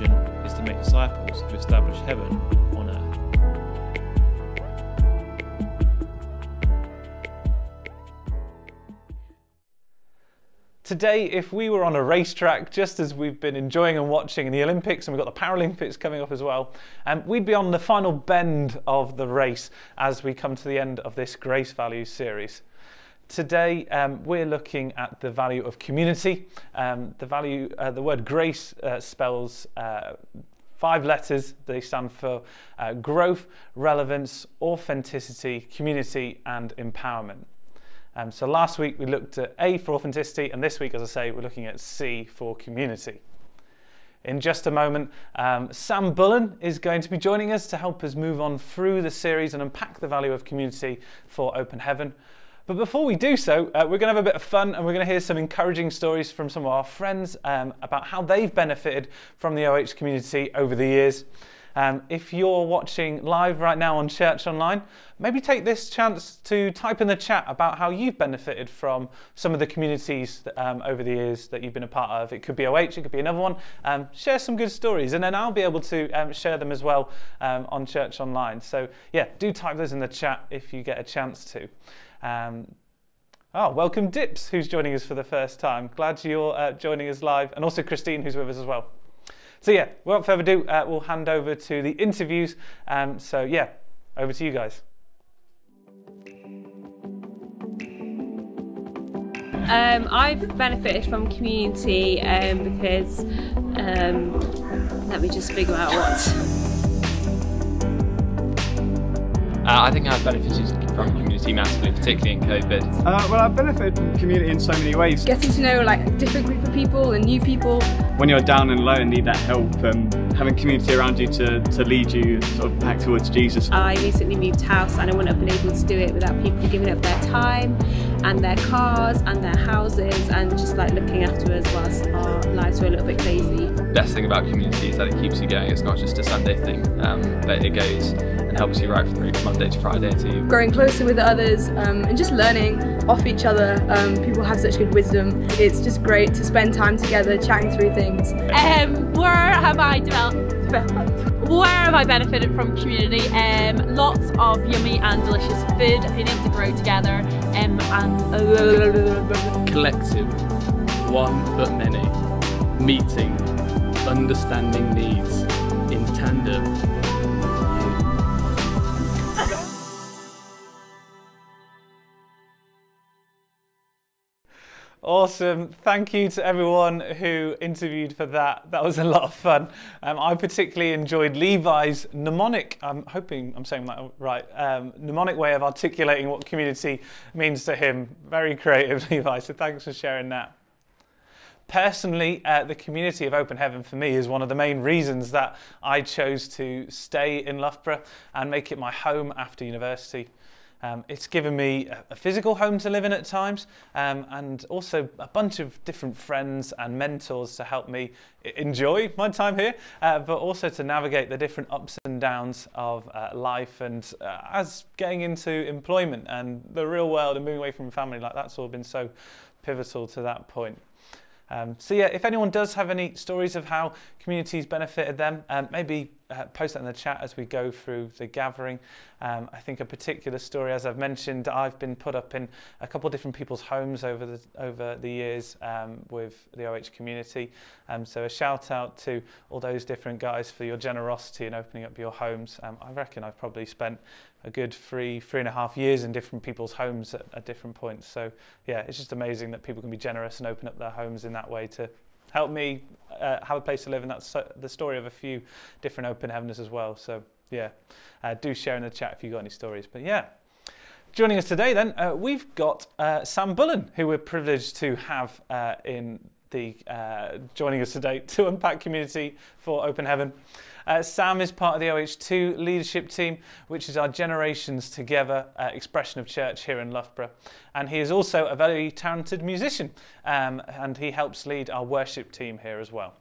mission is to make disciples to establish heaven on earth. Today, if we were on a racetrack, just as we've been enjoying and watching in the Olympics, and we've got the Paralympics coming up as well, um, we'd be on the final bend of the race as we come to the end of this Grace Values series. Today, um, we're looking at the value of community. Um, the value, uh, the word grace uh, spells uh, five letters. They stand for uh, growth, relevance, authenticity, community, and empowerment. Um, so last week we looked at A for authenticity, and this week, as I say, we're looking at C for community. In just a moment, um, Sam Bullen is going to be joining us to help us move on through the series and unpack the value of community for Open Heaven. But before we do so, uh, we're going to have a bit of fun and we're going to hear some encouraging stories from some of our friends um, about how they've benefited from the OH community over the years. Um, if you're watching live right now on Church Online, maybe take this chance to type in the chat about how you've benefited from some of the communities that, um, over the years that you've been a part of. It could be OH, it could be another one. Um, share some good stories, and then I'll be able to um, share them as well um, on Church Online. So, yeah, do type those in the chat if you get a chance to. Um, Oh, welcome Dips, who's joining us for the first time. Glad you're uh, joining us live, and also Christine, who's with us as well. So yeah, without further ado, uh, we'll hand over to the interviews. Um, so yeah, over to you guys. Um, I've benefited from community um, because um, let me just figure out what. I think I've benefited from community massively, particularly in COVID. Uh, well, I've benefited from community in so many ways. Getting to know like a different group of people and new people. When you're down and low and need that help, um, having community around you to, to lead you sort of back towards Jesus. I recently moved house and I wouldn't have been able to do it without people giving up their time and their cars and their houses and just like looking after us whilst our lives were a little bit crazy. Best thing about community is that it keeps you going. It's not just a Sunday thing, um, but it goes and helps you right through Monday to Friday to Growing closer with others um, and just learning off each other. Um, people have such good wisdom. It's just great to spend time together chatting through things. Um, where have I developed? Where have I benefited from community? Um, lots of yummy and delicious food, being able to grow together, um, and collective, one but many, meeting, understanding needs in tandem. Awesome. Thank you to everyone who interviewed for that. That was a lot of fun. Um, I particularly enjoyed Levi's mnemonic, I'm hoping I'm saying that right, um, mnemonic way of articulating what community means to him. Very creative, Levi, so thanks for sharing that. Personally, uh, the community of Open Heaven for me is one of the main reasons that I chose to stay in Loughborough and make it my home after university. Um, it's given me a, physical home to live in at times um, and also a bunch of different friends and mentors to help me enjoy my time here, uh, but also to navigate the different ups and downs of uh, life and uh, as getting into employment and the real world and moving away from family, like that's all been so pivotal to that point. Um, so yeah, if anyone does have any stories of how communities benefited them, um, maybe uh, post that in the chat as we go through the gathering. Um, I think a particular story, as I've mentioned, I've been put up in a couple of different people's homes over the over the years um, with the OH community. Um, so a shout out to all those different guys for your generosity in opening up your homes. Um, I reckon I've probably spent a good three, three and a half years in different people's homes at, at different points. So yeah, it's just amazing that people can be generous and open up their homes in that way to help me uh, have a place to live. And that's the story of a few different open heavens as well. So yeah, uh, do share in the chat if you've got any stories. But yeah. Joining us today, then, uh, we've got uh, Sam Bullen, who we're privileged to have uh, in the uh, joining us today to unpack community for Open Heaven. Uh, Sam is part of the OH2 leadership team, which is our Generations Together uh, expression of church here in Loughborough. And he is also a very talented musician, um, and he helps lead our worship team here as well.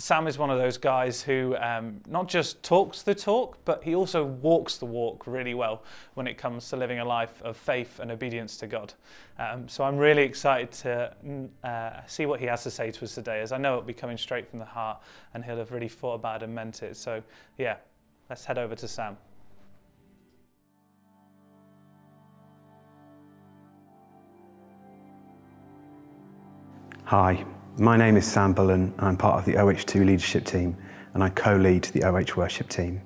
Sam is one of those guys who um, not just talks the talk, but he also walks the walk really well when it comes to living a life of faith and obedience to God. Um, so I'm really excited to mm, uh, see what he has to say to us today, as I know it'll be coming straight from the heart and he'll have really thought about it and meant it. So, yeah, let's head over to Sam. Hi, my name is Sam Bullen and I'm part of the OH2 leadership team and I co-lead the OH worship team.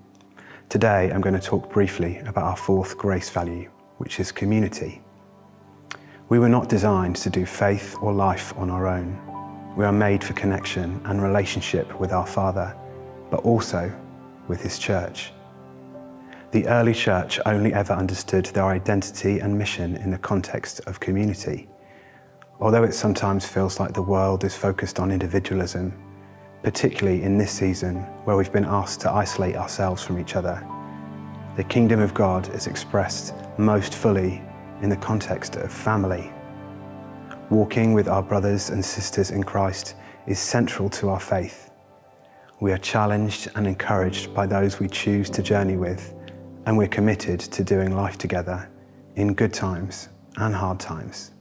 Today I'm going to talk briefly about our fourth grace value, which is community. We were not designed to do faith or life on our own. We are made for connection and relationship with our Father, but also with His church. The early church only ever understood their identity and mission in the context of community. Although it sometimes feels like the world is focused on individualism, particularly in this season where we've been asked to isolate ourselves from each other, the kingdom of God is expressed most fully in the context of family. Walking with our brothers and sisters in Christ is central to our faith. We are challenged and encouraged by those we choose to journey with, and we're committed to doing life together in good times and hard times.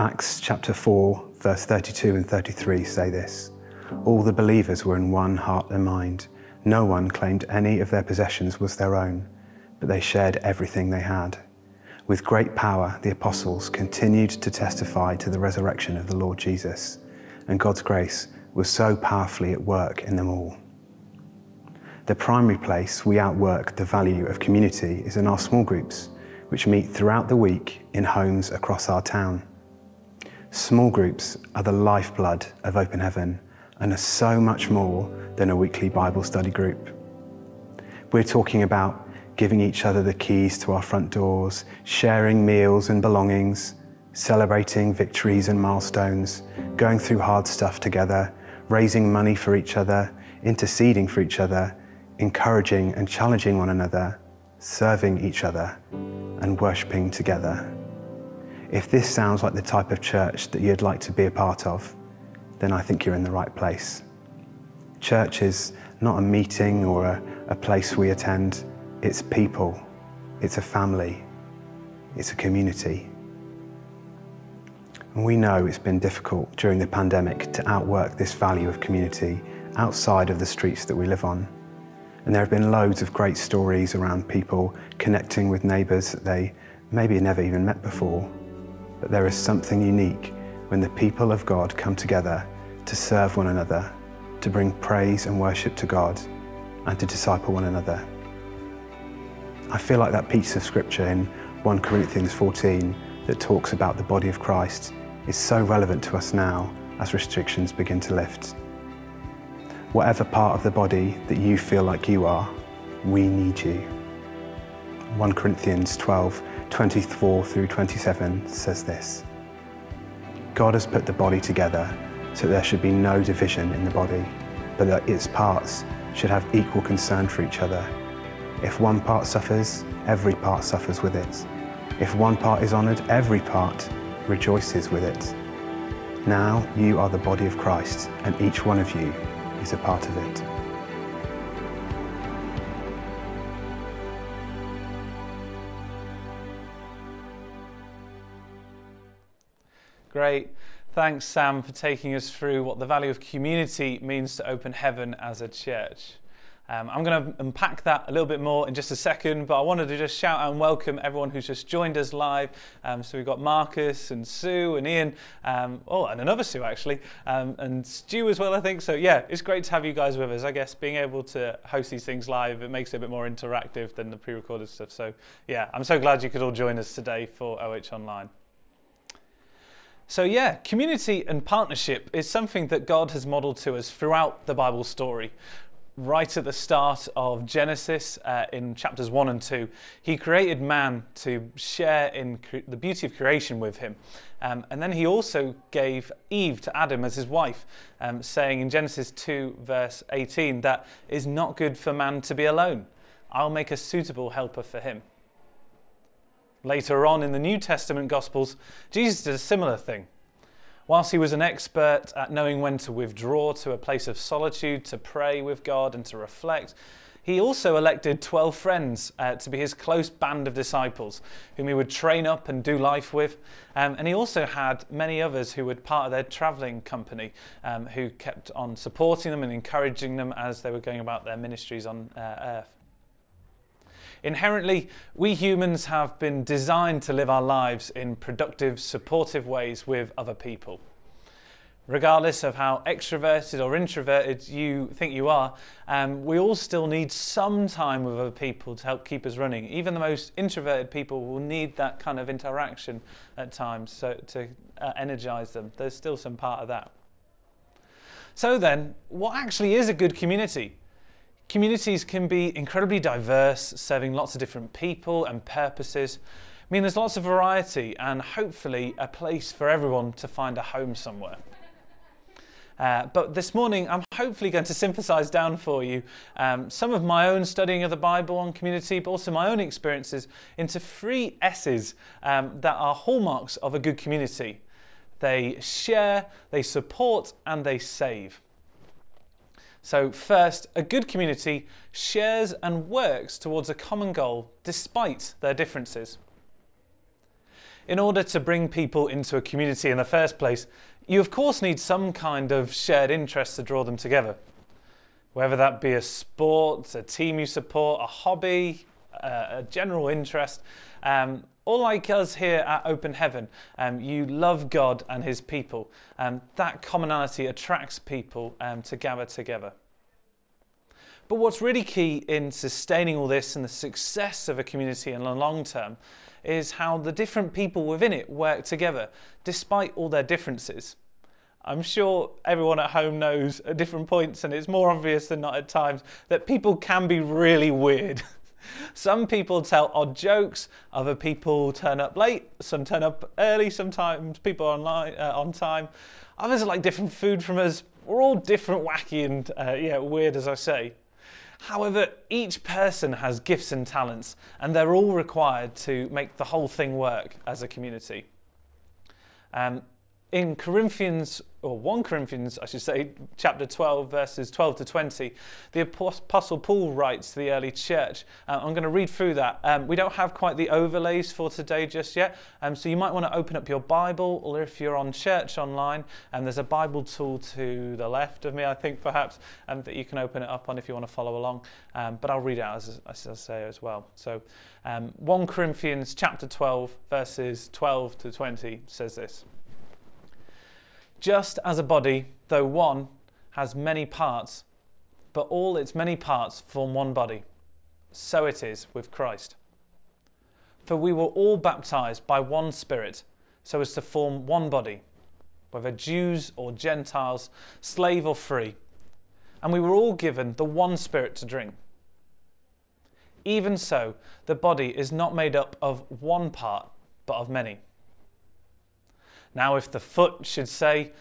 Acts chapter 4, verse 32 and 33 say this All the believers were in one heart and mind. No one claimed any of their possessions was their own, but they shared everything they had. With great power, the apostles continued to testify to the resurrection of the Lord Jesus, and God's grace was so powerfully at work in them all. The primary place we outwork the value of community is in our small groups, which meet throughout the week in homes across our town. Small groups are the lifeblood of Open Heaven and are so much more than a weekly Bible study group. We're talking about giving each other the keys to our front doors, sharing meals and belongings, celebrating victories and milestones, going through hard stuff together, raising money for each other, interceding for each other, encouraging and challenging one another, serving each other, and worshipping together. If this sounds like the type of church that you'd like to be a part of, then I think you're in the right place. Church is not a meeting or a, a place we attend, it's people, it's a family, it's a community. And we know it's been difficult during the pandemic to outwork this value of community outside of the streets that we live on. And there have been loads of great stories around people connecting with neighbours that they maybe never even met before but there is something unique when the people of God come together to serve one another, to bring praise and worship to God, and to disciple one another. I feel like that piece of scripture in 1 Corinthians 14 that talks about the body of Christ is so relevant to us now as restrictions begin to lift. Whatever part of the body that you feel like you are, we need you. 1 Corinthians 12 24 through 27 says this God has put the body together so there should be no division in the body, but that its parts should have equal concern for each other. If one part suffers, every part suffers with it. If one part is honoured, every part rejoices with it. Now you are the body of Christ, and each one of you is a part of it. Great. Thanks, Sam, for taking us through what the value of community means to Open Heaven as a church. Um, I'm going to unpack that a little bit more in just a second, but I wanted to just shout out and welcome everyone who's just joined us live. Um, so we've got Marcus and Sue and Ian, um, oh, and another Sue actually, um, and Stu as well, I think. So yeah, it's great to have you guys with us. I guess being able to host these things live, it makes it a bit more interactive than the pre-recorded stuff. So yeah, I'm so glad you could all join us today for OH Online. So, yeah, community and partnership is something that God has modeled to us throughout the Bible story. Right at the start of Genesis, uh, in chapters 1 and 2, he created man to share in the beauty of creation with him. Um, and then he also gave Eve to Adam as his wife, um, saying in Genesis 2, verse 18, that is not good for man to be alone. I'll make a suitable helper for him. Later on in the New Testament Gospels, Jesus did a similar thing. Whilst he was an expert at knowing when to withdraw to a place of solitude, to pray with God, and to reflect, he also elected 12 friends uh, to be his close band of disciples, whom he would train up and do life with. Um, and he also had many others who were part of their travelling company, um, who kept on supporting them and encouraging them as they were going about their ministries on uh, earth. Inherently, we humans have been designed to live our lives in productive, supportive ways with other people regardless of how extroverted or introverted you think you are, um, we all still need some time with other people to help keep us running. Even the most introverted people will need that kind of interaction at times so to uh, energize them. There's still some part of that. So then, what actually is a good community? Communities can be incredibly diverse, serving lots of different people and purposes. I mean, there's lots of variety and hopefully a place for everyone to find a home somewhere. Uh, but this morning, I'm hopefully going to synthesize down for you um, some of my own studying of the Bible on community, but also my own experiences into three S's um, that are hallmarks of a good community. They share, they support, and they save. So, first, a good community shares and works towards a common goal despite their differences. In order to bring people into a community in the first place, you of course need some kind of shared interest to draw them together. Whether that be a sport, a team you support, a hobby, uh, a general interest, um, or like us here at Open Heaven, um, you love God and His people. and that commonality attracts people um, to gather together. But what's really key in sustaining all this and the success of a community in the long term is how the different people within it work together, despite all their differences. I'm sure everyone at home knows at different points, and it's more obvious than not at times, that people can be really weird. some people tell odd jokes, other people turn up late, some turn up early, sometimes people are online, uh, on time. Others are like different food from us. We're all different, wacky, and uh, yeah, weird, as I say. However, each person has gifts and talents, and they're all required to make the whole thing work as a community. Um, in Corinthians, or 1 Corinthians, I should say, chapter 12, verses 12 to 20, the Apostle Paul writes to the early church. Uh, I'm going to read through that. Um, we don't have quite the overlays for today just yet, um, so you might want to open up your Bible, or if you're on church online, and um, there's a Bible tool to the left of me, I think perhaps, um, that you can open it up on if you want to follow along. Um, but I'll read out as, as I say as well. So um, 1 Corinthians chapter 12, verses 12 to 20 says this. Just as a body, though one, has many parts, but all its many parts form one body, so it is with Christ. For we were all baptized by one Spirit, so as to form one body, whether Jews or Gentiles, slave or free, and we were all given the one Spirit to drink. Even so, the body is not made up of one part, but of many. Now, if the foot should say,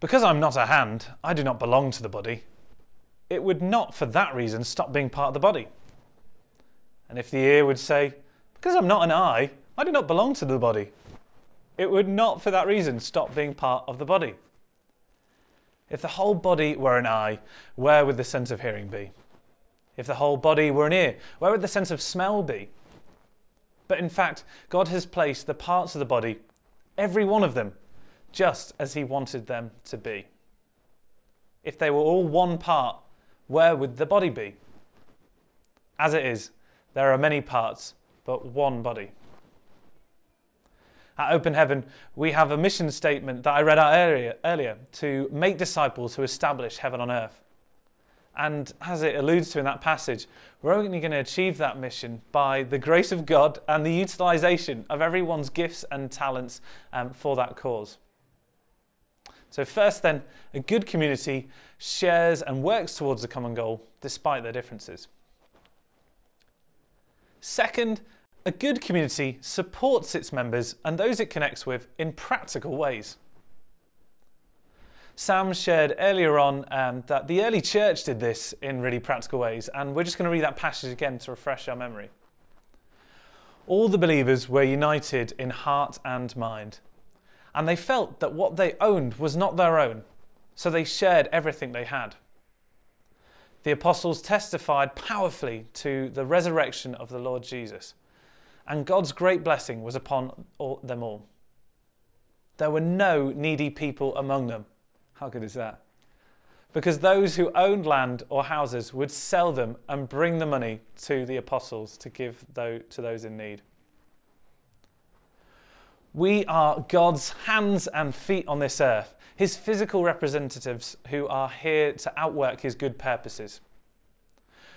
Because I'm not a hand, I do not belong to the body, it would not for that reason stop being part of the body. And if the ear would say, Because I'm not an eye, I do not belong to the body, it would not for that reason stop being part of the body. If the whole body were an eye, where would the sense of hearing be? If the whole body were an ear, where would the sense of smell be? But in fact, God has placed the parts of the body every one of them, just as he wanted them to be. If they were all one part, where would the body be? As it is, there are many parts, but one body. At Open Heaven, we have a mission statement that I read out earlier, earlier to make disciples who establish heaven on earth. And as it alludes to in that passage, we're only going to achieve that mission by the grace of God and the utilization of everyone's gifts and talents um, for that cause. So, first, then, a good community shares and works towards a common goal despite their differences. Second, a good community supports its members and those it connects with in practical ways. Sam shared earlier on um, that the early church did this in really practical ways, and we're just going to read that passage again to refresh our memory. All the believers were united in heart and mind. and they felt that what they owned was not their own, so they shared everything they had. The apostles testified powerfully to the resurrection of the Lord Jesus, and God's great blessing was upon all, them all. There were no needy people among them. How good is that? Because those who owned land or houses would sell them and bring the money to the apostles to give to those in need. We are God's hands and feet on this earth, his physical representatives who are here to outwork his good purposes.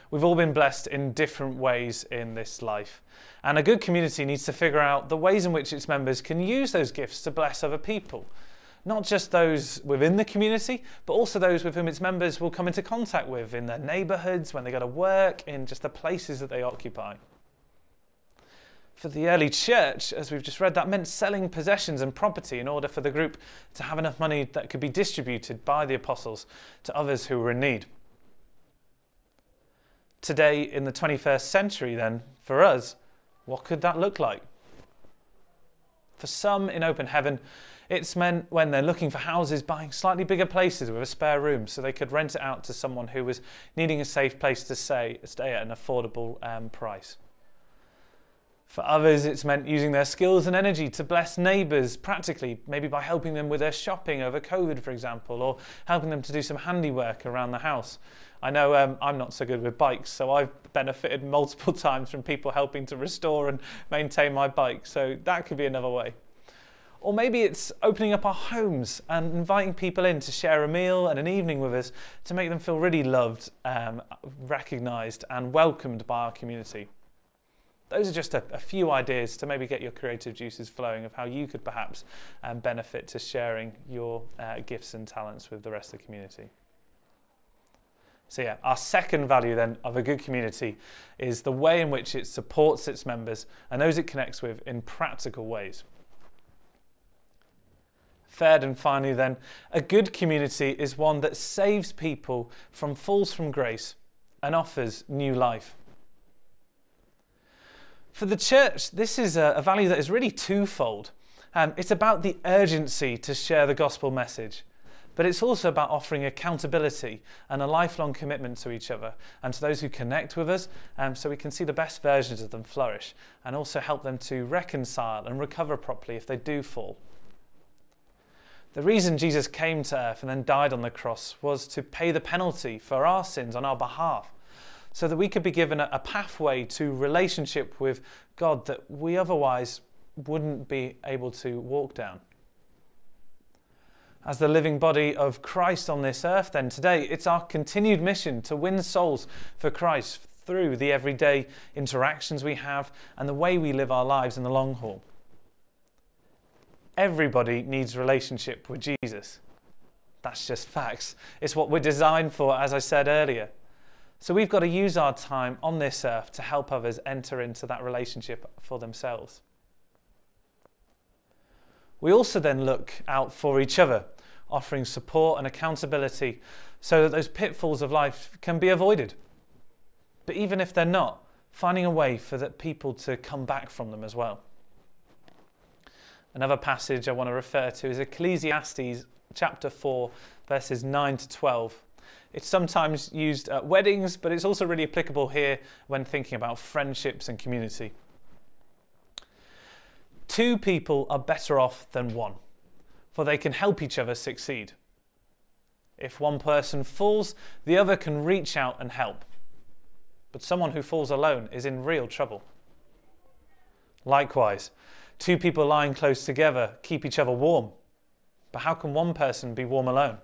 We've all been blessed in different ways in this life. And a good community needs to figure out the ways in which its members can use those gifts to bless other people. Not just those within the community, but also those with whom its members will come into contact with in their neighbourhoods, when they go to work, in just the places that they occupy. For the early church, as we've just read, that meant selling possessions and property in order for the group to have enough money that could be distributed by the apostles to others who were in need. Today, in the 21st century, then, for us, what could that look like? For some in open heaven, it's meant when they're looking for houses, buying slightly bigger places with a spare room so they could rent it out to someone who was needing a safe place to stay, stay at an affordable um, price. For others, it's meant using their skills and energy to bless neighbours practically, maybe by helping them with their shopping over COVID, for example, or helping them to do some handiwork around the house. I know um, I'm not so good with bikes, so I've benefited multiple times from people helping to restore and maintain my bike, so that could be another way. Or maybe it's opening up our homes and inviting people in to share a meal and an evening with us to make them feel really loved, um, recognised, and welcomed by our community. Those are just a, a, few ideas to maybe get your creative juices flowing of how you could perhaps um, benefit to sharing your uh, gifts and talents with the rest of the community. So, yeah, our second value then of a good community is the way in which it supports its members and those it connects with in practical ways. Third and finally, then, a good community is one that saves people from falls from grace and offers new life. For the church, this is a, a value that is really twofold. Um, it's about the urgency to share the gospel message, but it's also about offering accountability and a lifelong commitment to each other and to those who connect with us um, so we can see the best versions of them flourish and also help them to reconcile and recover properly if they do fall. The reason Jesus came to earth and then died on the cross was to pay the penalty for our sins on our behalf so that we could be given a, pathway to relationship with God that we otherwise wouldn't be able to walk down. As the living body of Christ on this earth, then today, it's our continued mission to win souls for Christ through the everyday interactions we have and the way we live our lives in the long haul. Everybody needs relationship with Jesus. That's just facts. It's what we're designed for, as I said earlier. So we've got to use our time on this earth to help others enter into that relationship for themselves. We also then look out for each other, offering support and accountability so that those pitfalls of life can be avoided. But even if they're not, finding a way for that people to come back from them as well. Another passage I want to refer to is Ecclesiastes chapter 4, verses 9 to 12. It's sometimes used at weddings, but it's also really applicable here when thinking about friendships and community. Two people are better off than one, for they can help each other succeed. If one person falls, the other can reach out and help. But someone who falls alone is in real trouble. Likewise, two people lying close together keep each other warm. But how can one person be warm alone?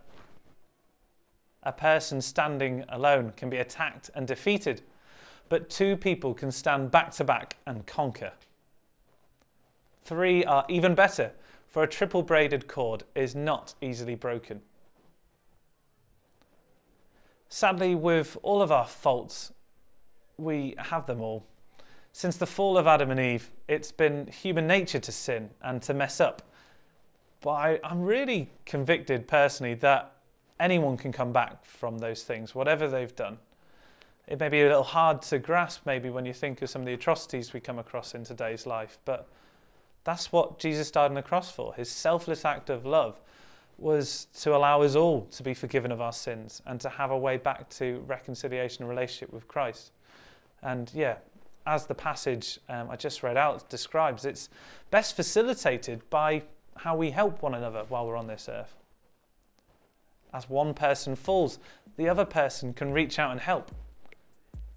a person standing alone can be attacked and defeated, but two people can stand back to back and conquer. Three are even better, for a triple braided cord is not easily broken. Sadly, with all of our faults, we have them all. Since the fall of Adam and Eve, it's been human nature to sin and to mess up. But I, am really convicted personally that anyone can come back from those things, whatever they've done. It may be a little hard to grasp, maybe, when you think of some of the atrocities we come across in today's life, but That's what Jesus died on the cross for. His selfless act of love was to allow us all to be forgiven of our sins and to have a way back to reconciliation and relationship with Christ. And yeah, as the passage um, I just read out describes, it's best facilitated by how we help one another while we're on this earth. As one person falls, the other person can reach out and help.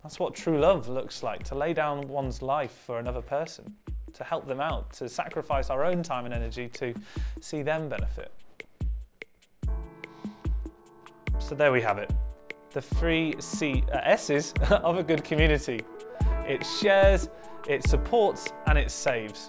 That's what true love looks like to lay down one's life for another person, to help them out, to sacrifice our own time and energy to see them benefit. So there we have it the three C, uh, S's of a good community. It shares, it supports, and it saves.